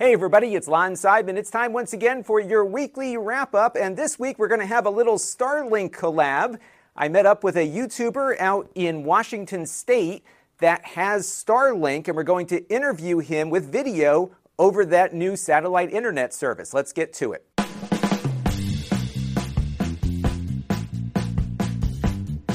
Hey everybody, it's Lon Seidman. It's time once again for your weekly wrap up, and this week we're going to have a little Starlink collab. I met up with a YouTuber out in Washington State that has Starlink, and we're going to interview him with video over that new satellite internet service. Let's get to it.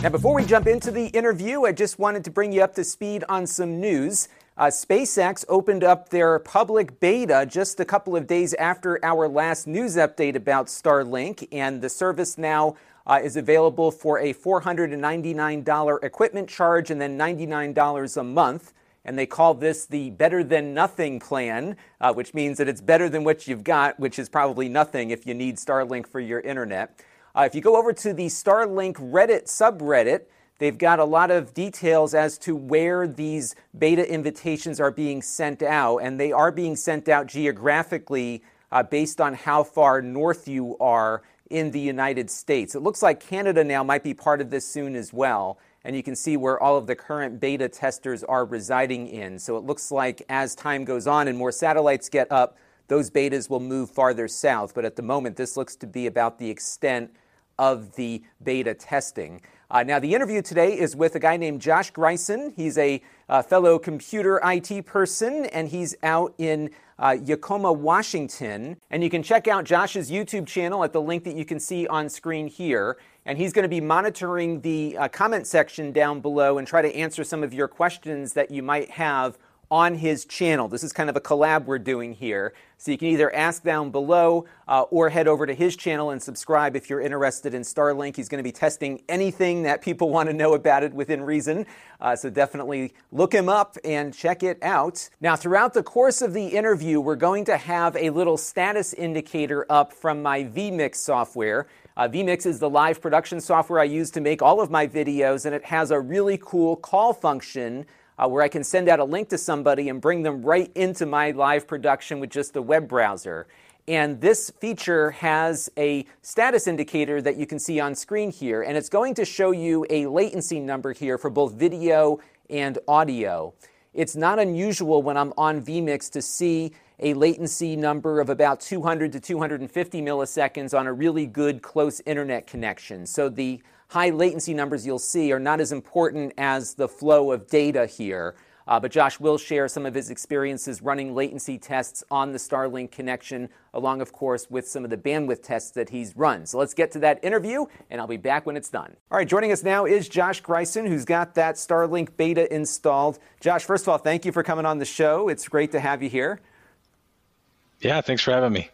Now, before we jump into the interview, I just wanted to bring you up to speed on some news. Uh, SpaceX opened up their public beta just a couple of days after our last news update about Starlink, and the service now uh, is available for a $499 equipment charge and then $99 a month. And they call this the better than nothing plan, uh, which means that it's better than what you've got, which is probably nothing if you need Starlink for your internet. Uh, if you go over to the Starlink Reddit subreddit, They've got a lot of details as to where these beta invitations are being sent out, and they are being sent out geographically uh, based on how far north you are in the United States. It looks like Canada now might be part of this soon as well, and you can see where all of the current beta testers are residing in. So it looks like as time goes on and more satellites get up, those betas will move farther south. But at the moment, this looks to be about the extent of the beta testing. Uh, now, the interview today is with a guy named Josh Greisen. He's a uh, fellow computer IT person, and he's out in uh, Yakima, Washington. And you can check out Josh's YouTube channel at the link that you can see on screen here. And he's going to be monitoring the uh, comment section down below and try to answer some of your questions that you might have on his channel. This is kind of a collab we're doing here. So you can either ask down below uh, or head over to his channel and subscribe if you're interested in Starlink. He's going to be testing anything that people want to know about it within reason. Uh, so definitely look him up and check it out. Now, throughout the course of the interview, we're going to have a little status indicator up from my vMix software. Uh, vMix is the live production software I use to make all of my videos, and it has a really cool call function uh, where I can send out a link to somebody and bring them right into my live production with just a web browser. And this feature has a status indicator that you can see on screen here, and it's going to show you a latency number here for both video and audio. It's not unusual when I'm on vMix to see a latency number of about 200 to 250 milliseconds on a really good close internet connection. So the high latency numbers you'll see are not as important as the flow of data here. Uh, but Josh will share some of his experiences running latency tests on the Starlink connection, along, of course, with some of the bandwidth tests that he's run. So let's get to that interview, and I'll be back when it's done. All right, joining us now is Josh Greisen, who's got that Starlink beta installed. Josh, first of all, thank you for coming on the show. It's great to have you here. Yeah, thanks for having me.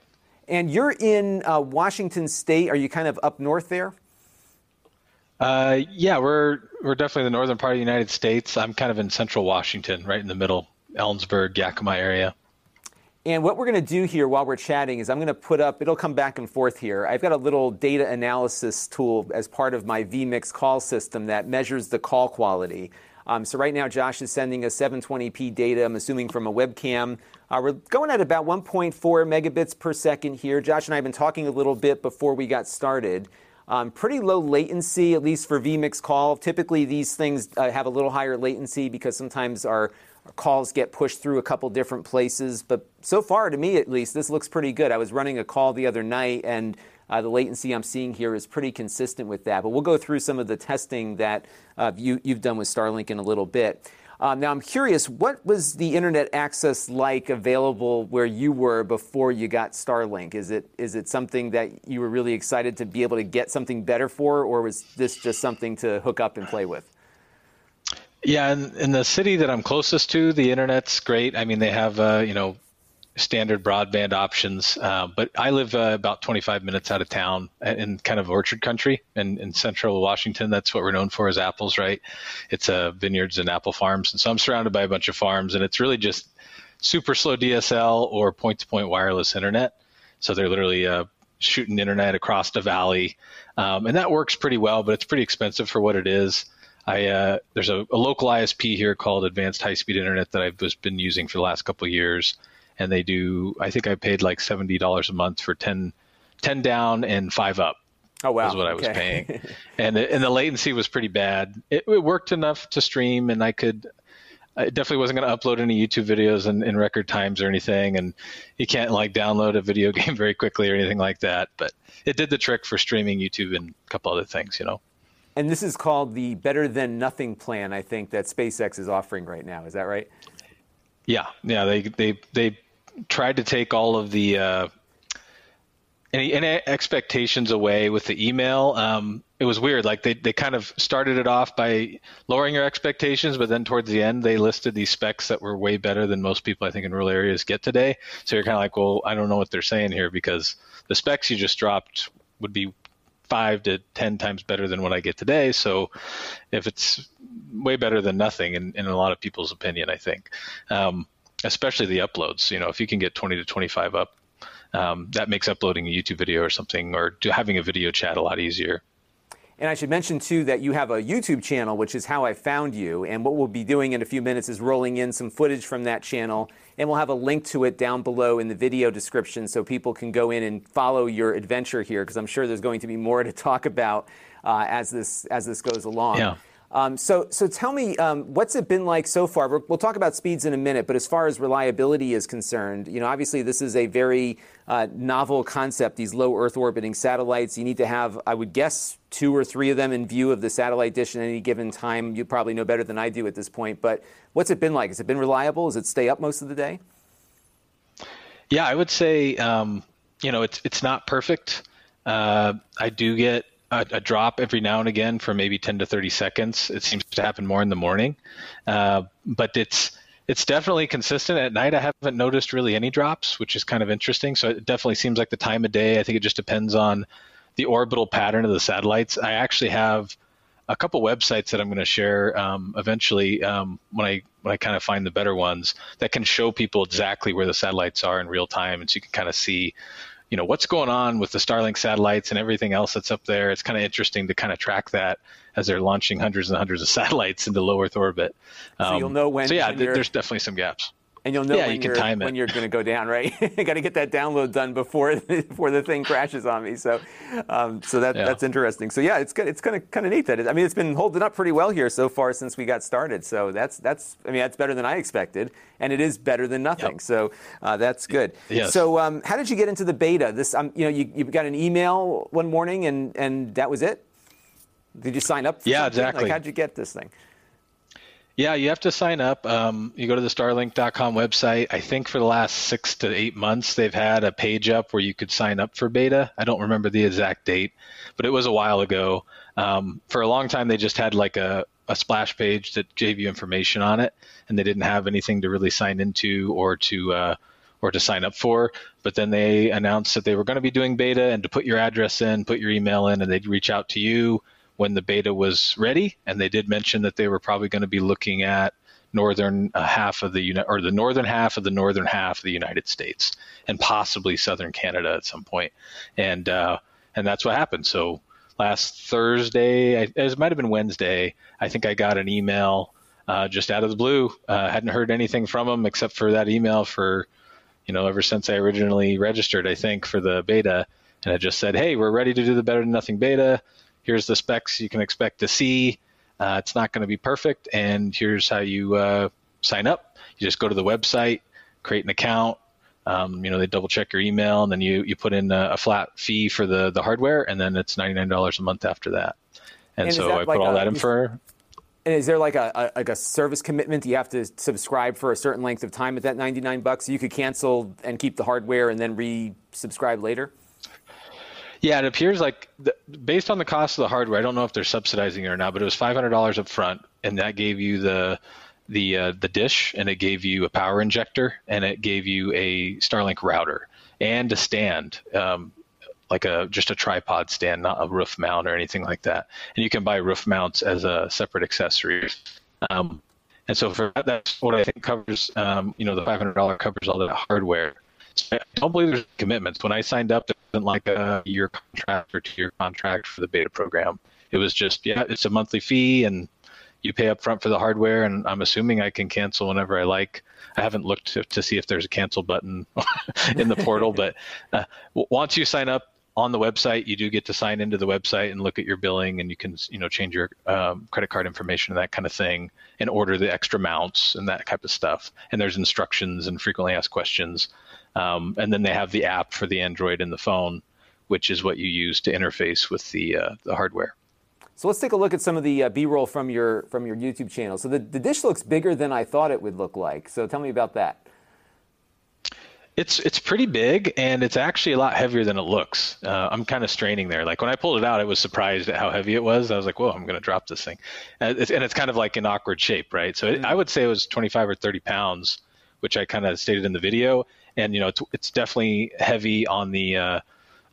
And you're in uh, Washington State. Are you kind of up north there? Uh, yeah, we're we're definitely the northern part of the United States. I'm kind of in central Washington, right in the middle, Ellensburg, Yakima area. And what we're going to do here while we're chatting is I'm going to put up, it'll come back and forth here. I've got a little data analysis tool as part of my vMix call system that measures the call quality. Um, so right now, Josh is sending a 720p data, I'm assuming from a webcam. Uh, we're going at about 1.4 megabits per second here. Josh and I have been talking a little bit before we got started. Um, pretty low latency, at least for vMix call. Typically, these things uh, have a little higher latency because sometimes our, calls get pushed through a couple different places. But so far, to me at least, this looks pretty good. I was running a call the other night, and uh, the latency I'm seeing here is pretty consistent with that. But we'll go through some of the testing that uh, you, you've done with Starlink in a little bit. Um, now, I'm curious, what was the internet access like available where you were before you got Starlink? Is it is it something that you were really excited to be able to get something better for, or was this just something to hook up and play with? Yeah, in, in the city that I'm closest to, the internet's great. I mean, they have uh, you know standard broadband options. Uh, but I live uh, about 25 minutes out of town in kind of orchard country in, in central Washington. That's what we're known for as apples, right? It's uh, vineyards and apple farms. And so I'm surrounded by a bunch of farms, and it's really just super slow DSL or point to point wireless internet. So they're literally uh, shooting internet across the valley. Um, and that works pretty well, but it's pretty expensive for what it is. I, uh, there's a, a, local ISP here called Advanced High Speed Internet that I've been using for the last couple of years and they do. I think I paid like seventy dollars a month for 10, 10 down and five up. Oh wow, was what I was paying, and and the latency was pretty bad. It, it, worked enough to stream, and I could. I definitely wasn't going to upload any YouTube videos in, in record times or anything, and you can't like download a video game very quickly or anything like that. But it did the trick for streaming YouTube and a couple other things, you know. And this is called the Better Than Nothing plan, I think, that SpaceX is offering right now. Is that right? Yeah, yeah. They they they tried to take all of the uh, any, any expectations away with the email. Um, it was weird. Like they, they kind of started it off by lowering your expectations, but then towards the end they listed these specs that were way better than most people I think in rural areas get today. So you're kind of like, well, I don't know what they're saying here because the specs you just dropped would be five to ten times better than what I get today. So if it's way better than nothing, in, in a lot of people's opinion, I think, um, especially the uploads. You know, if you can get 20 to 25 up um, that makes uploading a YouTube video or something or having a video chat a lot easier. And I should mention too that you have a YouTube channel, which is how I found you. And what we'll be doing in a few minutes is rolling in some footage from that channel, and we'll have a link to it down below in the video description so people can go in and follow your adventure here, because I'm sure there's going to be more to talk about uh, as this as this goes along. Yeah. Um, so, so tell me, um, what's it been like so far? We'll talk about speeds in a minute, but as far as reliability is concerned, you know, obviously this is a very uh, novel concept. These low Earth orbiting satellites, you need to have, I would guess, two or three of them in view of the satellite dish at any given time. You probably know better than I do at this point. But what's it been like? Has it been reliable? Does it stay up most of the day? Yeah, I would say, um, you know, it's it's not perfect. Uh, I do get a, a, drop every now and again for maybe 10 to 30 seconds. It seems to happen more in the morning, uh, but it's it's definitely consistent at night. I haven't noticed really any drops, which is kind of interesting. So it definitely seems like the time of day. I think it just depends on the orbital pattern of the satellites. I actually have a couple websites that I'm going to share um, eventually um, when I when I kind of find the better ones that can show people exactly where the satellites are in real time, and so you can kind of see you know what's going on with the Starlink satellites and everything else that's up there. It's kind of interesting to kind of track that as they're launching hundreds and hundreds of satellites into low Earth orbit. Um, so you'll um, know when. So yeah, when there's definitely some gaps. And you'll know yeah, when, you are when you're going to go down, right? you got to get that download done before before the thing crashes on me. So, um, so that yeah. that's interesting. So yeah, it's good. It's kind of kind of neat that it, I mean it's been holding up pretty well here so far since we got started. So that's that's I mean that's better than I expected, and it is better than nothing. Yep. So uh, that's good. Yes. So um, how did you get into the beta? This um, you know you, you got an email one morning and and that was it. Did you sign up? yeah, something? exactly. Like how'd you get this thing? Yeah, you have to sign up. Um, you go to the Starlink.com website. I think for the last six to eight months, they've had a page up where you could sign up for beta. I don't remember the exact date, but it was a while ago. Um, for a long time, they just had like a, a splash page that gave you information on it, and they didn't have anything to really sign into or to uh, or to sign up for. But then they announced that they were going to be doing beta and to put your address in, put your email in, and they'd reach out to you when the beta was ready, and they did mention that they were probably going to be looking at northern uh, half of the or the northern half of the northern half of the United States and possibly southern Canada at some. And uh, and that's what happened. So last Thursday, I, it might have been Wednesday, I think I got an email uh, just out of the blue. Uh, hadn't heard anything from them except for that email for you know ever since I originally registered. I think for the beta, and it just said, "Hey, we're ready to do the Better Than Nothing beta here's the specs you can expect to see. Uh, it's not going to be perfect, and here's how you uh, sign up. You just go to the website, create an account. Um, you know, they double check your email, and then you you put in a, a, flat fee for the the hardware, and then it's ninety nine dollars a month after that. And, and so I like put all a, that in for. And is there like a, a, like a service commitment? You have to subscribe for a certain length of time at that ninety nine bucks. You could cancel and keep the hardware and then resubscribe later. Yeah, it appears like the, based on the cost of the hardware, I don't know if they're subsidizing it or not, but it was five hundred dollars up front, and that gave you the the uh, the dish, and it gave you a power injector, and it gave you a Starlink router and a stand, um, like a just a tripod stand, not a roof mount or anything like that. And you can buy roof mounts as a separate accessory. Um, and so for that, that's what I think covers. Um, you know, the five hundred dollar covers all the hardware. I don't believe there's commitments. When I signed up, it wasn't like a year contract or two year contract for the beta program. It was just, yeah, it's a monthly fee and you pay up front for the hardware. And I'm assuming I can cancel whenever I like. I haven't looked to, to see if there's a cancel button in the portal, but uh, once you sign up, on the website, you do get to sign into the website and look at your billing, and you can you know change your um, credit card information and that kind of thing, and order the extra mounts and that type of stuff. And there's instructions and frequently asked questions. Um, and then they have the app for the Android and the phone, which is what you use to interface with the uh, the hardware. So let's take a look at some of the uh, B-roll from your from your YouTube channel. So the, the dish looks bigger than I thought it would look like. So tell me about that. It's it's pretty big and it's actually a lot heavier than it looks. Uh, I'm kind of straining there. Like when I pulled it out, I was surprised at how heavy it was. I was like, "Whoa, I'm going to drop this thing," and it's, and it's, kind of like an awkward shape, right? So it, I would say it was 25 or 30 pounds, which I kind of stated in the video. And you know, it's, it's definitely heavy on the uh,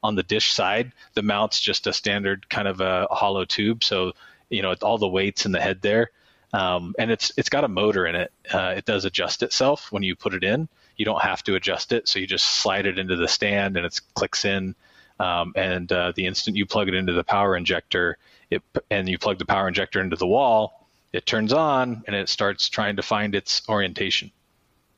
on the dish side. The mount's just a standard kind of a hollow tube, so you know all the weights in the head there, um, and it's it's got a motor in it. Uh, it does adjust itself when you put it in you don't have to adjust it. So you just slide it into the stand and it clicks in. Um, and uh, the instant you plug it into the power injector, it and you plug the power injector into the wall, it turns on and it starts trying to find its orientation.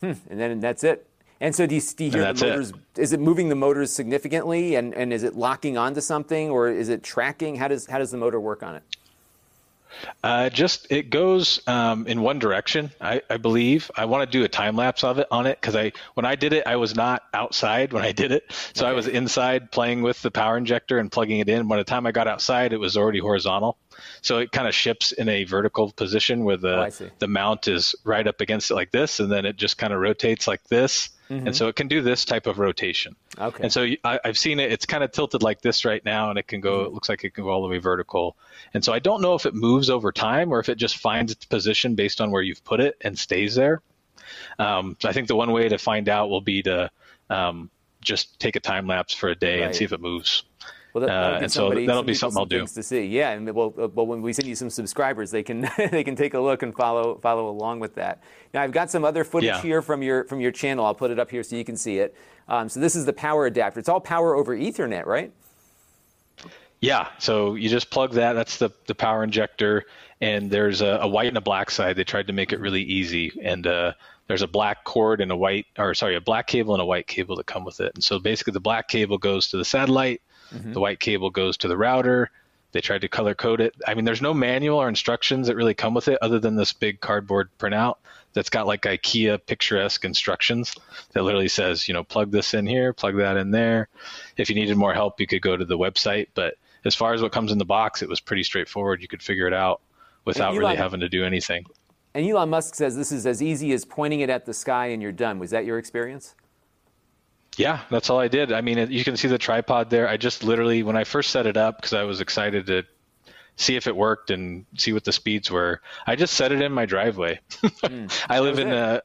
Hmm. And then that's it. And so do you, do you hear the motors? It. Is it moving the motors significantly, and, and is it locking onto something, or is it tracking? How does how does the motor work on it? Uh, just it goes um, in one direction, I, I believe. I want to do a time lapse of it on it because I when I did it, I was not outside when I did it, so okay. I was inside playing with the power injector and plugging it in. By the time I got outside, it was already horizontal, so it kind of ships in a vertical position where the oh, the mount is right up against it like this, and then it just kind of rotates like this Mm-hmm. And so it can do this type of rotation. Okay. And so I, have seen it. It's kind of tilted like this right now, and it can go. Mm-hmm. It looks like it can go all the way vertical. And so I don't know if it moves over time or if it just finds its position based on where you've put it and stays there. Um, so I think the one way to find out will be to um, just take a time lapse for a day right. and see if it moves. Well, that, uh, and so that'll be something I'll do. To see, yeah, and well, uh, well, when we send you some subscribers, they can they can take a look and follow follow along with that. Now, I've got some other footage yeah. here from your from your channel. I'll put it up here so you can see it. Um, so this is the power adapter. It's all power over Ethernet, right? Yeah. So you just plug that. That's the the power injector, and there's a, a white and a black side. They tried to make it really easy, and uh, there's a black cord and a white, or sorry, a black cable and a white cable that come with it. And so basically, the black cable goes to the satellite Mm-hmm. The white cable goes to the router. They tried to color code it. I mean, there's no manual or instructions that really come with it other than this big cardboard printout that's got like IKEA picturesque instructions that literally says, you know, plug this in here, plug that in there. If you needed more help, you could go to the website. But as far as what comes in the box, it was pretty straightforward. You could figure it out without Elon, really having to do anything. And Elon Musk says this is as easy as pointing it at the sky and you're done. Was that your experience? Yeah, that's all I did. I mean, you can see the tripod there. I just literally, when I first set it up, because I was excited to see if it worked and see what the speeds were, I just set it in my driveway. Mm, I live in it. a,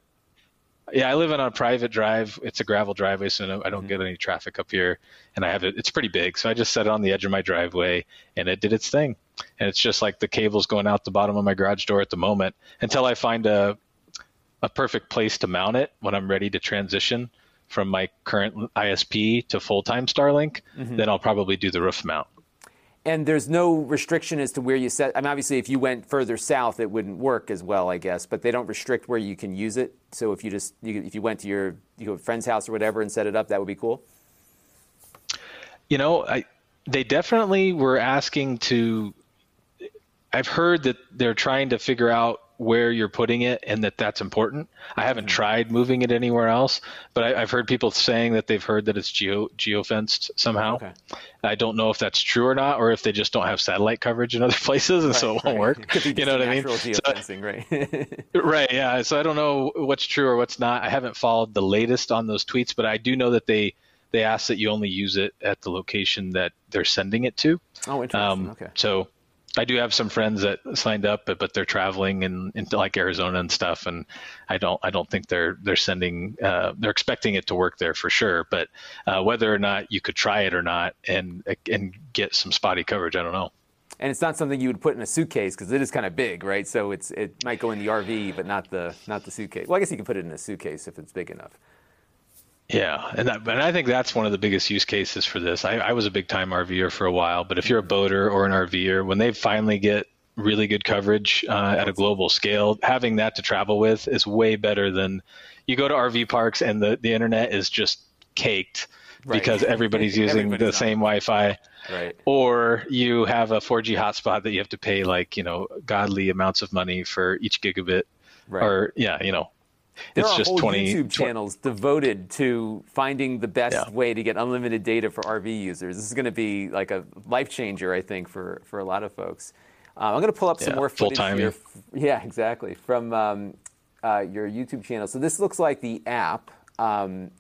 yeah, I live in a private drive. It's a gravel driveway, so I don't mm-hmm. get any traffic up here. And I have it, it's pretty big. So I just set it on the edge of my driveway and it did its thing. And it's just like the cables going out the bottom of my garage door at the moment until I find a, a perfect place to mount it when I'm ready to transition from my current ISP to full time Starlink, mm-hmm. then I'll probably do the roof mount. And there's no restriction as to where you set. I mean, obviously, if you went further south, it wouldn't work as well, I guess. But they don't restrict where you can use it. So if you just you, if you went to your you know, friend's house or whatever and set it up, that would be cool. You know, I, they definitely were asking to. I've heard that they're trying to figure out where you're putting it and that that's important. I haven't mm-hmm. tried moving it anywhere else, but I, have heard people saying that they've heard that it's geo geofenced somehow. Okay. I don't know if that's true or not, or if they just don't have satellite coverage in other places and right, so it won't right. work. It you know what I mean? Geofencing, so, right? right. Yeah. So I don't know what's true or what's not. I haven't followed the latest on those tweets, but I do know that they they ask that you only use it at the location that they're sending it to. Oh, interesting. Um, okay. So I do have some friends that signed up, but, but they're traveling in, into like Arizona and stuff, and I don't I don't think they're they're sending uh, they're expecting it to work there for sure. But uh, whether or not you could try it or not and and get some spotty coverage, I don't know. And it's not something you would put in a suitcase because it is kind of big, right? So it's it might go in the RV, but not the not the suitcase. Well, I guess you can put it in a suitcase if it's big enough. Yeah, and that, and I think that's one of the biggest use cases for this. I, I was a big time RVer for a while, but if you're a boater or an RVer, when they finally get really good coverage uh, at a global scale, having that to travel with is way better than you go to RV parks and the, the internet is just caked right. because everybody's using everybody's the same Wi-Fi. Right. Or you have a 4G hotspot that you have to pay like you know godly amounts of money for each gigabit. Right. Or yeah, you know, there it's are just whole 20, YouTube 20, channels devoted to finding the best yeah. way to get unlimited data for RV users. This is going to be like a life changer, I think, for, for a lot of folks. Uh, I'm going to pull up some yeah, more footage here. Yeah, exactly. From um, uh, your YouTube channel. So this looks like the app. Um,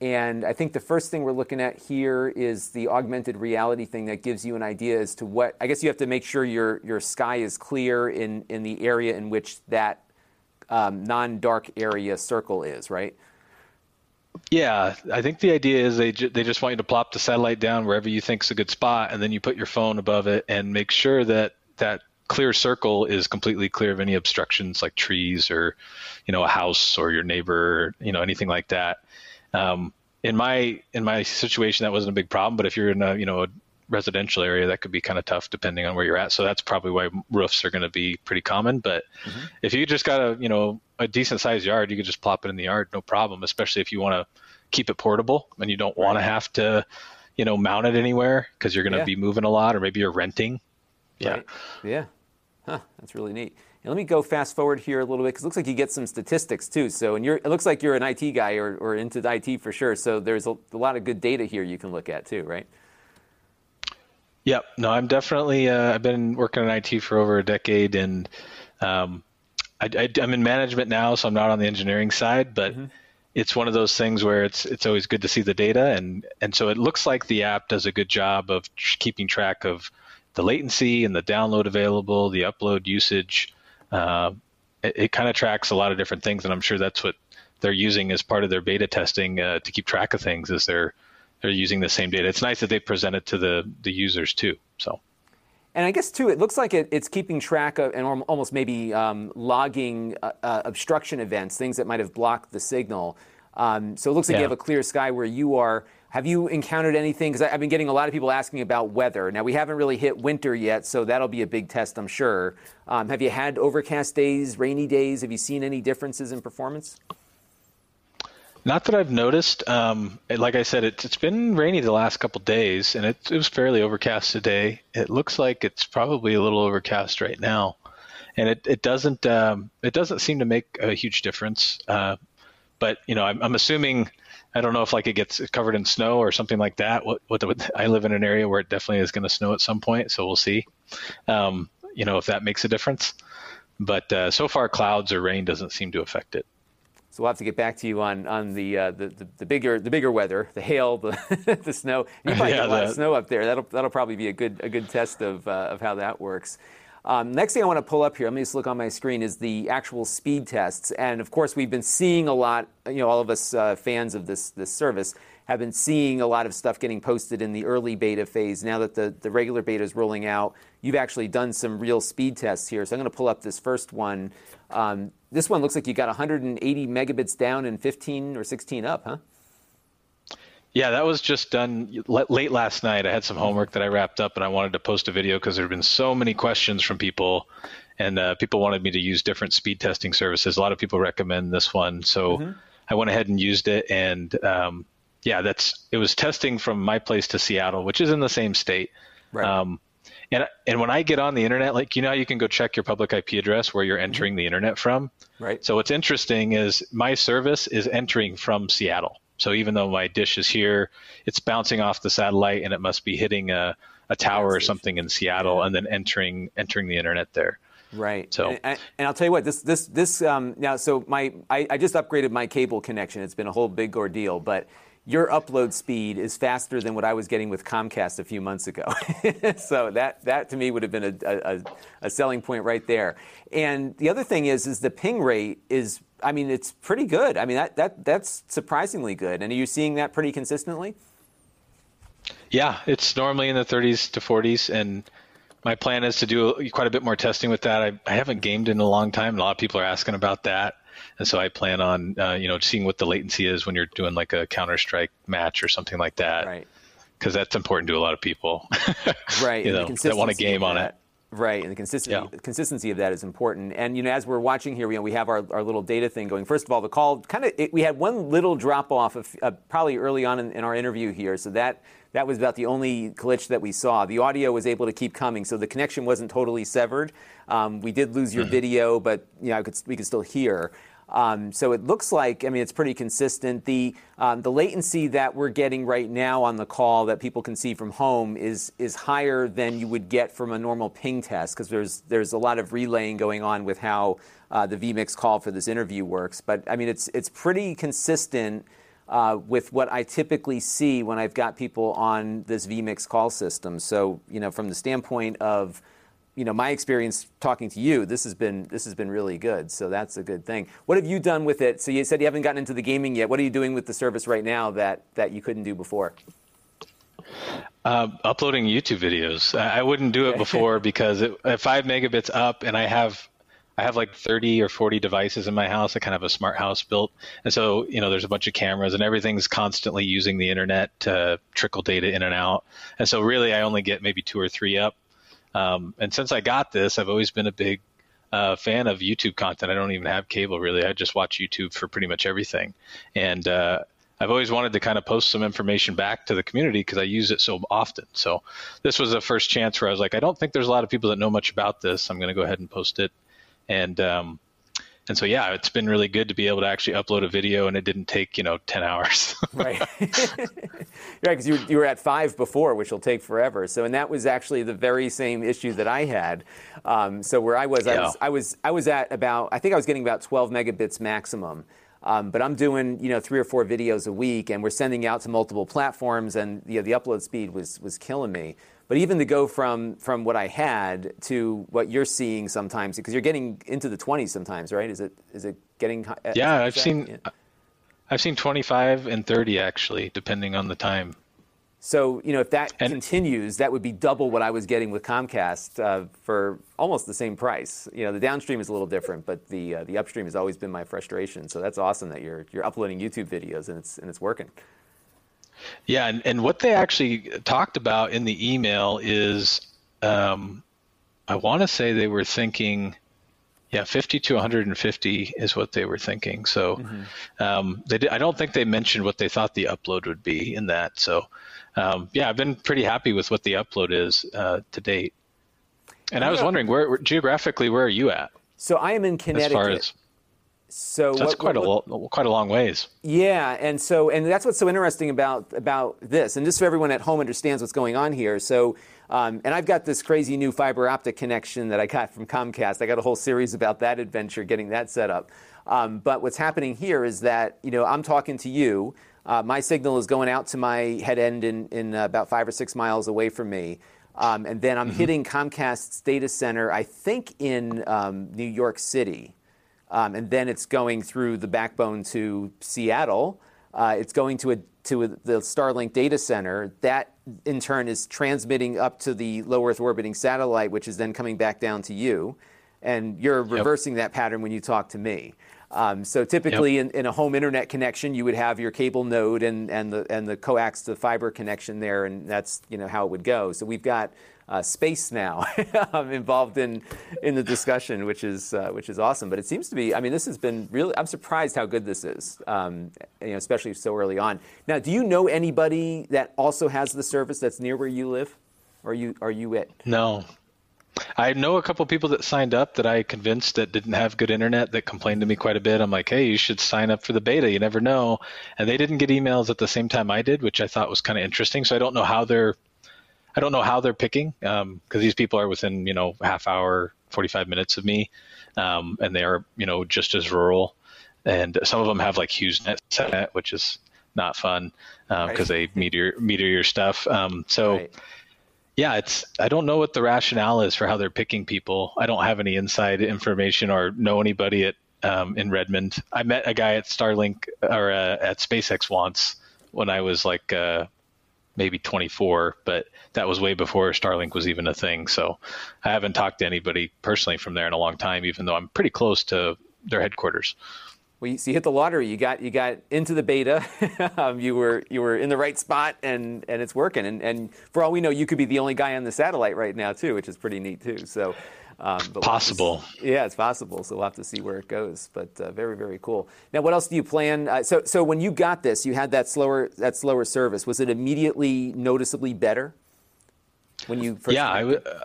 and I think the first thing we're looking at here is the augmented reality thing that gives you an idea as to what I guess you have to make sure your your sky is clear in in the area in which that um, non-dark area circle is, right? Yeah, I think the idea is they ju- they just want you to plop the satellite down wherever you think is a good spot, and then you put your phone above it and make sure that that clear circle is completely clear of any obstructions like trees or you know a house or your neighbor you know anything like that um, in my in my situation that wasn't a big problem but if you're in a you know a residential area that could be kind of tough depending on where you're at so that's probably why roofs are going to be pretty common but mm-hmm. if you just got a you know a decent sized yard you could just plop it in the yard no problem especially if you want to keep it portable and you don't want to have to you know mount it anywhere because you're going to yeah. be moving a lot or maybe you're renting yeah right. yeah Huh, that's really neat. let me go fast forward here a little bit because it looks like you get some statistics too. So, and you're, it looks like you're an IT guy or, or into IT for sure. So there's a, a, lot of good data here you can look at too, right? Yep. No, I'm definitely. Uh, I've been working in IT for over a decade, and um, I, am in management now, so I'm not on the engineering side, but. Mm-hmm. It's one of those things where it's it's always good to see the data, and and so it looks like the app does a good job of tr- keeping track of the latency and the download available, the upload usage. Uh, it, it kind of tracks a lot of different things, and I'm sure that's what they're using as part of their beta testing uh, to keep track of things. Is they're they're using the same data. It's nice that they present it to the the users too. So. And I guess too, it looks like it, it's keeping track of and almost maybe um, logging uh, uh, obstruction events, things that might have blocked the signal. Um, so it looks like yeah. you have a clear sky where you are. Have you encountered anything? Because I've been getting a lot of people asking about weather. Now, we haven't really hit winter yet, so that'll be a big test, I'm sure. Um, have you had overcast days, rainy days? Have you seen any differences in performance? Not that I've noticed. Um, like I said, it, has been rainy the last couple days, and it, it, was fairly overcast today. It looks like it's probably a little overcast right now, and it, it doesn't um, it doesn't seem to make a huge difference. Uh, but you know, I'm, I'm assuming I don't know if like it gets covered in snow or something like that. What, what the, I live in an area where it definitely is going to snow at some point, so we'll see. Um, you know if that makes a difference. But uh, so far, clouds or rain doesn't seem to affect it. So we'll have to get back to you on on the uh, the, the, the, bigger the bigger weather, the hail, the the snow. You probably yeah, get a lot of snow up there. That'll that'll probably be a good a good test of uh, of how that works. Um, next thing I want to pull up here, let me just look on my screen, is the actual speed tests. And of course, we've been seeing a lot, you know, all of us uh, fans of this, this service have been seeing a lot of stuff getting posted in the early beta phase. Now that the, the regular beta is rolling out, you've actually done some real speed tests here. So I'm going to pull up this first one. Um, this one looks like you got 180 megabits down and 15 or 16 up, huh? Yeah, that was just done late last night. I had some homework that I wrapped up, and I wanted to post a video because there have been so many questions from people, and uh, people wanted me to use different speed testing services. A lot of people recommend this one, so mm-hmm. I went ahead and used it. And um, yeah, that's it was testing from my place to Seattle, which is in the same state. Right. Um, and and when I get on the internet, like you know, you can go check your public IP address where you're mm-hmm. entering mm-hmm. the internet from. Right. So what's interesting is my service is entering from Seattle. So even though my dish is here, it's bouncing off the satellite and it must be hitting a, a tower or something in Seattle yeah. and then entering entering the internet there. Right. So, and, and, I'll tell you what, this this this um, now. So my I, I just upgraded my cable connection. It's been a whole big ordeal, but your upload speed is faster than what I was getting with Comcast a few months ago. so that that to me would have been a, a, a selling point right there. And the other thing is is the ping rate is I mean, it's pretty good. I mean, that, that that's surprisingly good. And are you seeing that pretty consistently? Yeah, it's normally in the 30s to 40s, and my plan is to do quite a bit more testing with that. I, I haven't gamed in a long time. A lot of people are asking about that, and so I plan on uh, you know seeing what the latency is when you're doing like a Counter Strike match or something like that. Right. Because that's important to a lot of people. right. you know, that want a game on it. Right, and the consistency, yeah. consistency of that is important. And you know, as we're watching here, you know, we have our, our little data thing going. First of all, the call kind of we had one little drop off of uh, probably early on in, in, our interview here, so that that was about the only glitch that we saw. The audio was able to keep coming, so the connection wasn't totally severed. Um, we did lose your mm-hmm. video, but you know, could, we could still hear. Um, so it looks like, I mean, it's pretty consistent. The um, the latency that we're getting right now on the call that people can see from home is is higher than you would get from a normal ping test because there's there's a lot of relaying going on with how uh, the vMix call for this interview works. But I mean, it's it's pretty consistent. Uh, with what I typically see when I've got people on this vMix call system. So, you know, from the standpoint of you know, my experience talking to you, this has been this has been really good. So that's a good thing. What have you done with it? So you said you haven't gotten into the gaming yet. What are you doing with the service right now that that you couldn't do before? Uh, uploading YouTube videos. I wouldn't do it before because it, at five megabits up, and I have I have like 30 or 40 devices in my house. I kind of have a smart house built. And so, you know, there's a bunch of cameras and everything's constantly using the internet to trickle data in and out. And so really I only get maybe two or three up um, and since I got this, I've always been a big uh, fan of YouTube content. I don't even have cable really. I just watch YouTube for pretty much everything. And uh, I've always wanted to kind of post some information back to the community because I use it so often. So this was the first chance where I was like, I don't think there's a lot of people that know much about this. I'm going to go ahead and post it. And um, and so yeah, it's been really good to be able to actually upload a video, and it didn't take you know ten hours. right, right, because you, you were at five before, which will take forever. So, and that was actually the very same issue that I had. Um, so where I was, yeah. I was, I was, I was at about, I think I was getting about 12 megabits maximum. Um, but I'm doing, you know, three or four videos a week, and we're sending out to multiple platforms, and you know, the upload speed was was killing me. But even to go from from what I had to what you're seeing sometimes, because you're getting into the 20s sometimes, right? Is it is it getting? Uh, yeah, I've seen yeah. I've seen 25 and 30 actually, depending on the time. So you know, if that and, continues, that would be double what I was getting with Comcast uh, for almost the same price. You know, the downstream is a little different, but the uh, the upstream has always been my frustration. So that's awesome that you're you're uploading YouTube videos and it's and it's working. Yeah, and, and what they actually talked about in the email is, um, I want to say they were thinking, yeah, 50 to 150 is what they were thinking. So mm-hmm. um, they did, I don't think they mentioned what they thought the upload would be in that. So um, yeah, I've been pretty happy with what the upload is uh, to date. And I was wondering, where, where, geographically, where are you at? So I am in Connecticut. As far as so that's what, quite what, a quite a long ways. Yeah, and so and that's what's so interesting about about this, and just so everyone at home understands what's going on here. So, um, and I've got this crazy new fiber optic connection that I got from Comcast. I got a whole series about that adventure, getting that set up. Um, but what's happening here is that you know I'm talking to you. Uh, my signal is going out to my head end in, in uh, about five or six miles away from me. Um, and then I'm mm-hmm. hitting Comcast's data center, I think in um, New York City. Um, and then it's going through the backbone to Seattle. Uh, it's going to a, to a, the Starlink data center. That in turn is transmitting up to the low Earth orbiting satellite, which is then coming back down to you. And you're reversing yep. that pattern when you talk to me. Um, so typically, yep. in, in, a home internet connection, you would have your cable node and, and the and the coax to the fiber connection there, and that's you know how it would go. So we've got uh, space now um, involved in in the discussion, which is uh, which is awesome. But it seems to be. I mean, this has been really. I'm surprised how good this is, um, you know, especially so early on. Now, do you know anybody that also has the service that's near where you live? Or are you are you it? No, I know a couple people that signed up that I convinced that didn't have good internet that complained to me quite a bit. I'm like, hey, you should sign up for the beta. You never know. And they didn't get emails at the same time I did, which I thought was kind of interesting. So I don't know how they're I don't know how they're picking because um, these people are within you know half hour, 45 minutes of me, um, and they are you know just as rural. And some of them have like HughesNet set, which is not fun because um, right. they meter meter your stuff. Um, so. Right. Yeah, it's. I don't know what the rationale is for how they're picking people. I don't have any inside information or know anybody at um, in Redmond. I met a guy at Starlink or uh, at SpaceX once when I was like uh, maybe 24, but that was way before Starlink was even a thing. So I haven't talked to anybody personally from there in a long time, even though I'm pretty close to their headquarters. Well, you, so you hit the lottery. You got you got into the beta. um, you were you were in the right spot, and and it's working. And and for all we know, you could be the only guy on the satellite right now too, which is pretty neat too. So. Um, possible. We'll yeah, it's possible. So we'll have to see where it goes. But uh, very, very cool. Now, what else do you plan? Uh, so, so when you got this, you had that slower that slower service. Was it immediately noticeably better when you first? Yeah, I would. Uh,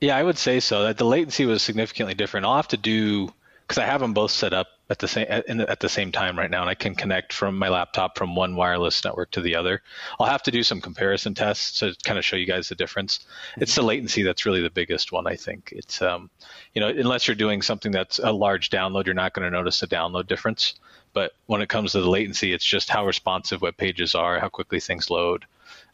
yeah, I would say so. That the latency was significantly different. I'll have to do because I have them both set up at the same at, the, same time right now, and I can connect from my laptop from one wireless network to the other. I'll have to do some comparison tests to kind of show you guys the difference. It's the latency that's really the biggest one, I think. It's um, you know, unless you're doing something that's a large download, you're not going to notice a download difference. But when it comes to the latency, it's just how responsive web pages are, how quickly things load.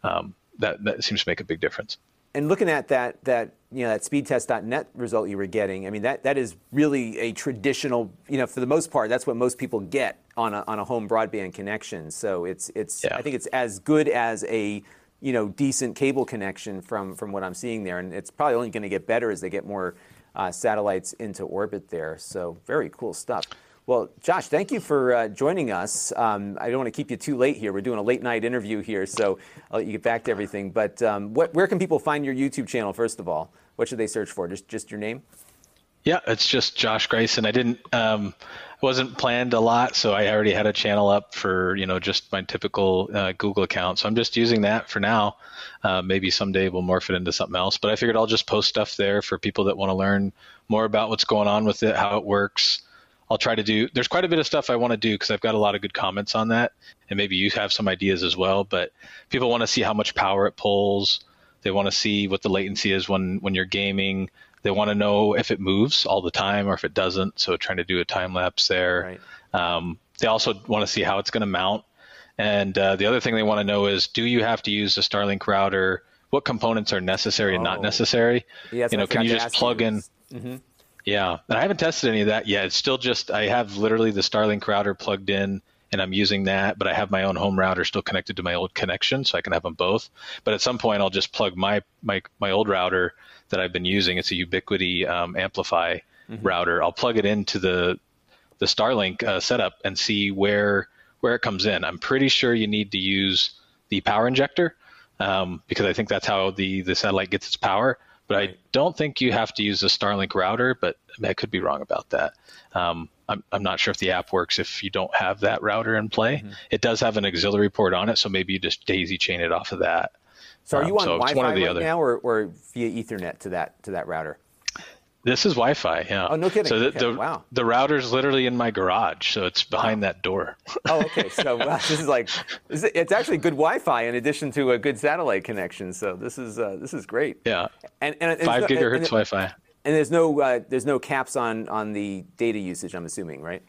Um, that that seems to make a big difference and looking at that that you know that speedtest.net result you were getting, I mean that that is really a traditional, you know, for the most part, that's what most people get on a on a home broadband connection. So it's it's yeah. I think it's as good as a you know decent cable connection from from what I'm seeing there, and it's probably only going to get better as they get more uh, satellites into orbit there. So very cool stuff. Well, Josh, thank you for uh, joining us. Um, I don't want to keep you too late here. We're doing a late night interview here, so I'll let you get back to everything. But um, what, where can people find your YouTube channel, first of all? What should they search for? Just, just your name? Yeah, it's just Josh Grayson. I didn't, um, wasn't planned a lot, so I already had a channel up for you know just my typical uh, Google account. So I'm just using that for now. Uh, maybe someday we'll morph it into something else. But I figured I'll just post stuff there for people that want to learn more about what's going on with it, how it works, I'll try to do. There's quite a bit of stuff I want to do because I've got a lot of good comments on that, and maybe you have some ideas as well. But people want to see how much power it pulls. They want to see what the latency is when when you're gaming. They want to know if it moves all the time or if it doesn't. So trying to do a time lapse there. Right. Um, they also want to see how it's going to mount. And uh, the other thing they want to know is, do you have to use a Starlink router? What components are necessary oh. and not oh. necessary? Yeah, you know, can you just plug you. in? Mm-hmm. Yeah, and I haven't tested any of that yet. It's still just I have literally the Starlink router plugged in and I'm using that, but I have my own home router still connected to my old connection, so I can have them both. But at some point, I'll just plug my my my old router that I've been using. It's a Ubiquiti um, AmpliFi mm-hmm. router. I'll plug it into the the Starlink uh, setup and see where where it comes in. I'm pretty sure you need to use the power injector um, because I think that's how the the satellite gets its power. But right. I don't think you have to use a Starlink router, but I could be wrong about that. Um, I'm, I'm not sure if the app works if you don't have that router in play. Mm-hmm. It does have an auxiliary port on it, so maybe you just daisy chain it off of that. So are you um, on so Wi-Fi right other. now, or, or via Ethernet to that to that router? This is Wi-Fi, yeah. Oh, no kidding. So the, okay. the, wow. the router's literally in my garage, so it's behind wow. that door. oh, okay. So wow, this is like, it's actually good Wi-Fi in addition to a good satellite connection. So this is uh, this is great. Yeah. And, and five gigahertz and, Wi-Fi. And there's no uh, there's no caps on on the data usage. I'm assuming, right?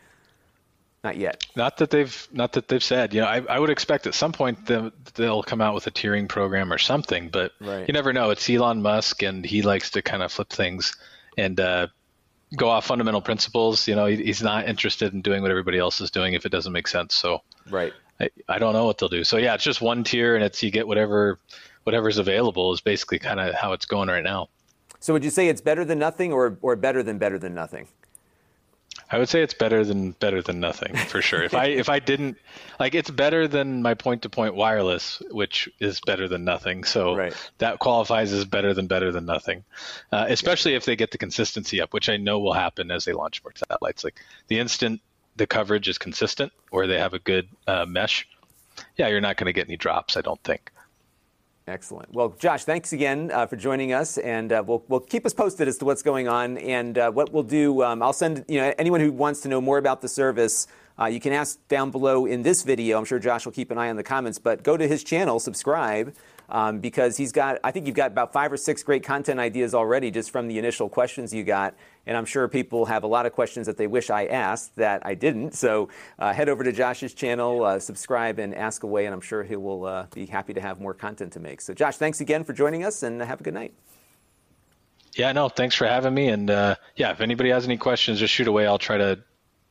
Not yet. Not that they've not that they've said. You know, I, I would expect at some point they'll, they'll come out with a tiering program or something, but you never know. It's Elon Musk, and he likes to kind of flip things and uh, go off fundamental principles. You know, he, he's not interested in doing what everybody else is doing if it doesn't make sense. So right, I, I don't know what they'll do. So yeah, it's just one tier, and it's you get whatever whatever's available is basically kind of how it's going right now. So would you say it's better than nothing, or or better than better than nothing? I would say it's better than better than nothing for sure. if I if I didn't like it's better than my point to point wireless, which is better than nothing. So right. that qualifies as better than better than nothing. Uh, especially yeah. if they get the consistency up, which I know will happen as they launch more satellites. Like the instant the coverage is consistent or they have a good uh, mesh, yeah, you're not going to get any drops. I don't think. Excellent. Well, Josh, thanks again uh, for joining us, and uh, we'll, we'll keep us posted as to what's going on. And uh, what we'll do, um, I'll send you know anyone who wants to know more about the service. Uh, you can ask down below in this video. I'm sure Josh will keep an eye on the comments, but go to his channel, subscribe, um, because he's got, I think you've got about five or six great content ideas already just from the initial questions you got. And I'm sure people have a lot of questions that they wish I asked that I didn't. So uh, head over to Josh's channel, uh, subscribe, and ask away, and I'm sure he will uh, be happy to have more content to make. So, Josh, thanks again for joining us, and have a good night. Yeah, no, thanks for having me. And uh, yeah, if anybody has any questions, just shoot away. I'll try to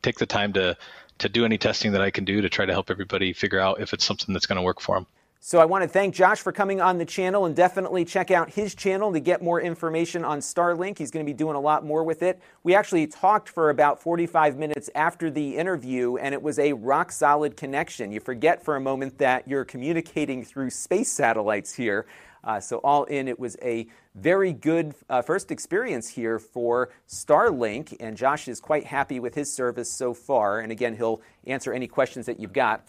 take the time to to do any testing that I can do to try to help everybody figure out if it's something that's going to work for them. So I want to thank Josh for coming on the channel and definitely check out his channel to get more information on Starlink. He's going to be doing a lot more with it. We actually talked for about 45 minutes after the interview, and it was a rock solid connection. You forget for a moment that you're communicating through space satellites here. Uh, so, all in, it was a very good uh, first experience here for Starlink, and Josh is quite happy with his service so far. And again, he'll answer any questions that you've got.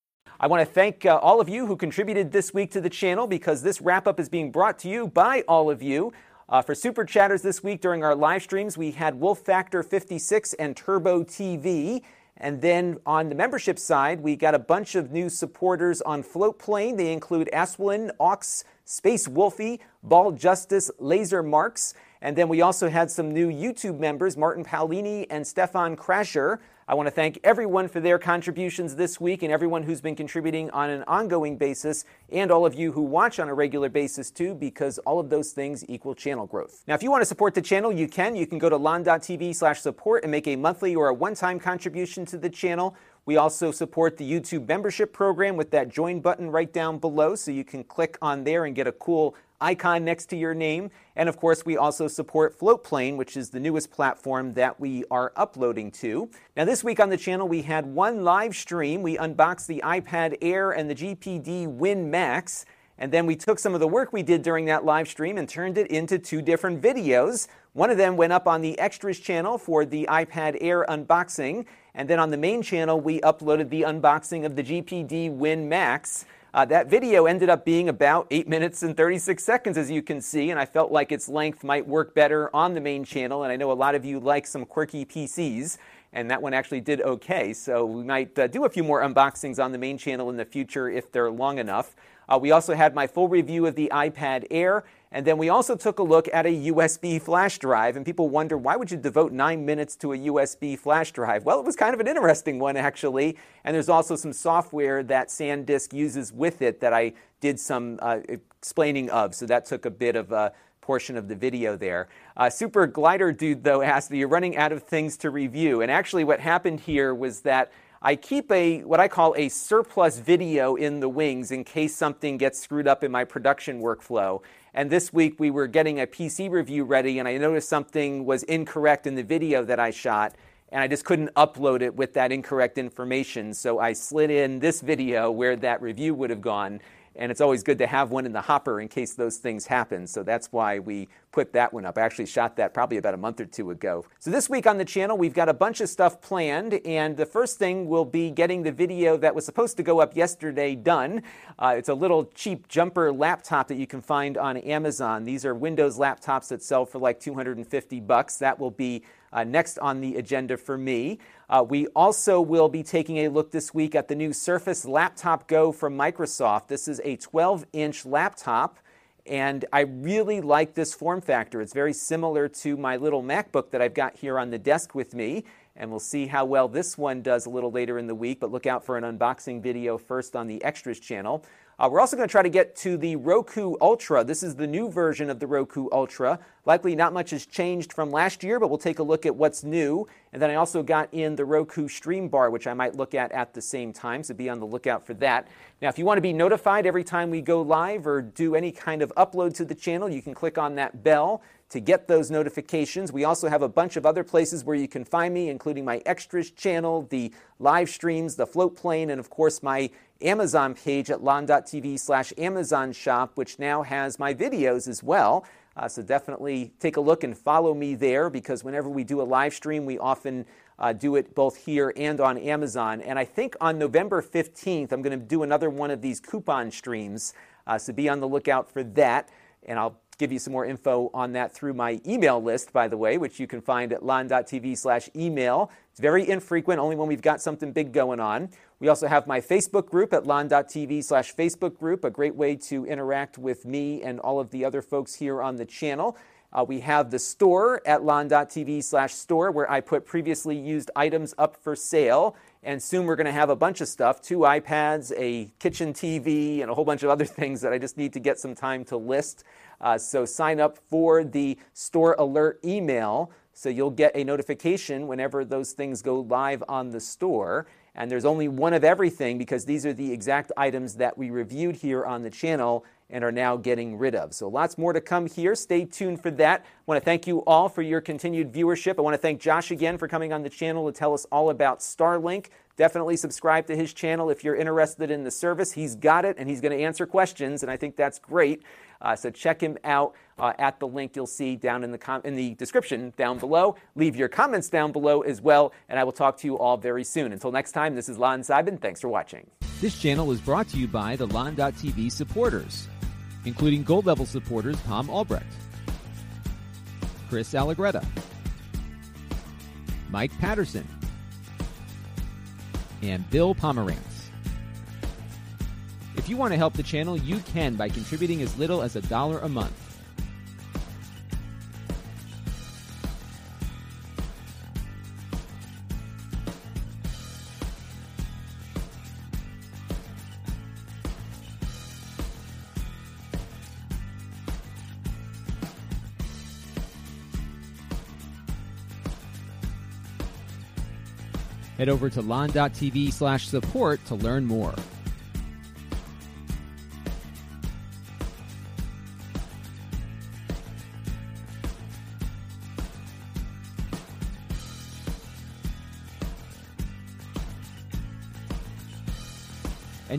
I want to thank uh, all of you who contributed this week to the channel because this wrap up is being brought to you by all of you. Uh, for super chatters this week during our live streams, we had Wolf Factor 56 and Turbo TV. And then on the membership side, we got a bunch of new supporters on Floatplane. They include Aswin, Ox, Space Wolfie, Ball Justice, Laser Marks. And then we also had some new YouTube members, Martin Paolini and Stefan Crasher. I want to thank everyone for their contributions this week and everyone who's been contributing on an ongoing basis, and all of you who watch on a regular basis too, because all of those things equal channel growth. Now, if you want to support the channel, you can. You can go to lon.tv slash support and make a monthly or a one time contribution to the channel. We also support the YouTube membership program with that join button right down below, so you can click on there and get a cool icon next to your name. And of course, we also support Floatplane, which is the newest platform that we are uploading to. Now, this week on the channel, we had one live stream. We unboxed the iPad Air and the GPD Win Max. And then we took some of the work we did during that live stream and turned it into two different videos. One of them went up on the Extras channel for the iPad Air unboxing. And then on the main channel, we uploaded the unboxing of the GPD Win Max. Uh, that video ended up being about 8 minutes and 36 seconds, as you can see, and I felt like its length might work better on the main channel. And I know a lot of you like some quirky PCs, and that one actually did okay. So we might uh, do a few more unboxings on the main channel in the future if they're long enough. Uh, we also had my full review of the iPad Air and then we also took a look at a USB flash drive, and people wonder why would you devote nine minutes to a USB flash drive? Well, it was kind of an interesting one, actually. And there's also some software that SanDisk uses with it that I did some uh, explaining of. So that took a bit of a portion of the video there. Uh, Super Glider Dude, though, asked, that You're running out of things to review. And actually, what happened here was that I keep a what I call a surplus video in the wings in case something gets screwed up in my production workflow. And this week we were getting a PC review ready, and I noticed something was incorrect in the video that I shot, and I just couldn't upload it with that incorrect information. So I slid in this video where that review would have gone and it's always good to have one in the hopper in case those things happen. So that's why we put that one up. I actually shot that probably about a month or two ago. So this week on the channel, we've got a bunch of stuff planned, and the first thing will be getting the video that was supposed to go up yesterday done. Uh, it's a little cheap jumper laptop that you can find on Amazon. These are Windows laptops that sell for like 250 bucks. That will be uh, next on the agenda for me. Uh, we also will be taking a look this week at the new Surface Laptop Go from Microsoft. This is a 12 inch laptop. And I really like this form factor. It's very similar to my little MacBook that I've got here on the desk with me. And we'll see how well this one does a little later in the week, but look out for an unboxing video first on the Extras channel. Uh, we're also going to try to get to the Roku Ultra. This is the new version of the Roku Ultra. Likely not much has changed from last year, but we'll take a look at what's new. And then I also got in the Roku Stream Bar, which I might look at at the same time, so be on the lookout for that. Now, if you want to be notified every time we go live or do any kind of upload to the channel, you can click on that bell to get those notifications. We also have a bunch of other places where you can find me, including my extras channel, the live streams, the Floatplane, and of course my Amazon page at lon.tv slash Amazon shop, which now has my videos as well. Uh, so definitely take a look and follow me there because whenever we do a live stream, we often uh, do it both here and on Amazon. And I think on November 15th, I'm going to do another one of these coupon streams. Uh, so be on the lookout for that. And I'll give you some more info on that through my email list, by the way, which you can find at lon.tv slash email. It's very infrequent, only when we've got something big going on. We also have my Facebook group at lon.tv slash Facebook group, a great way to interact with me and all of the other folks here on the channel. Uh, we have the store at lon.tv slash store where I put previously used items up for sale. And soon we're going to have a bunch of stuff two iPads, a kitchen TV, and a whole bunch of other things that I just need to get some time to list. Uh, so sign up for the store alert email so you'll get a notification whenever those things go live on the store. And there's only one of everything because these are the exact items that we reviewed here on the channel and are now getting rid of. So lots more to come here. Stay tuned for that. I want to thank you all for your continued viewership. I want to thank Josh again for coming on the channel to tell us all about Starlink. Definitely subscribe to his channel if you're interested in the service. He's got it and he's going to answer questions, and I think that's great. Uh, so check him out uh, at the link you'll see down in the com- in the description down below. Leave your comments down below as well, and I will talk to you all very soon. Until next time, this is Lon Seidman. Thanks for watching. This channel is brought to you by the Lon.TV supporters, including gold level supporters Tom Albrecht, Chris Allegretta, Mike Patterson, and Bill Pomerantz. If you want to help the channel, you can by contributing as little as a dollar a month. Head over to lon.tv slash support to learn more.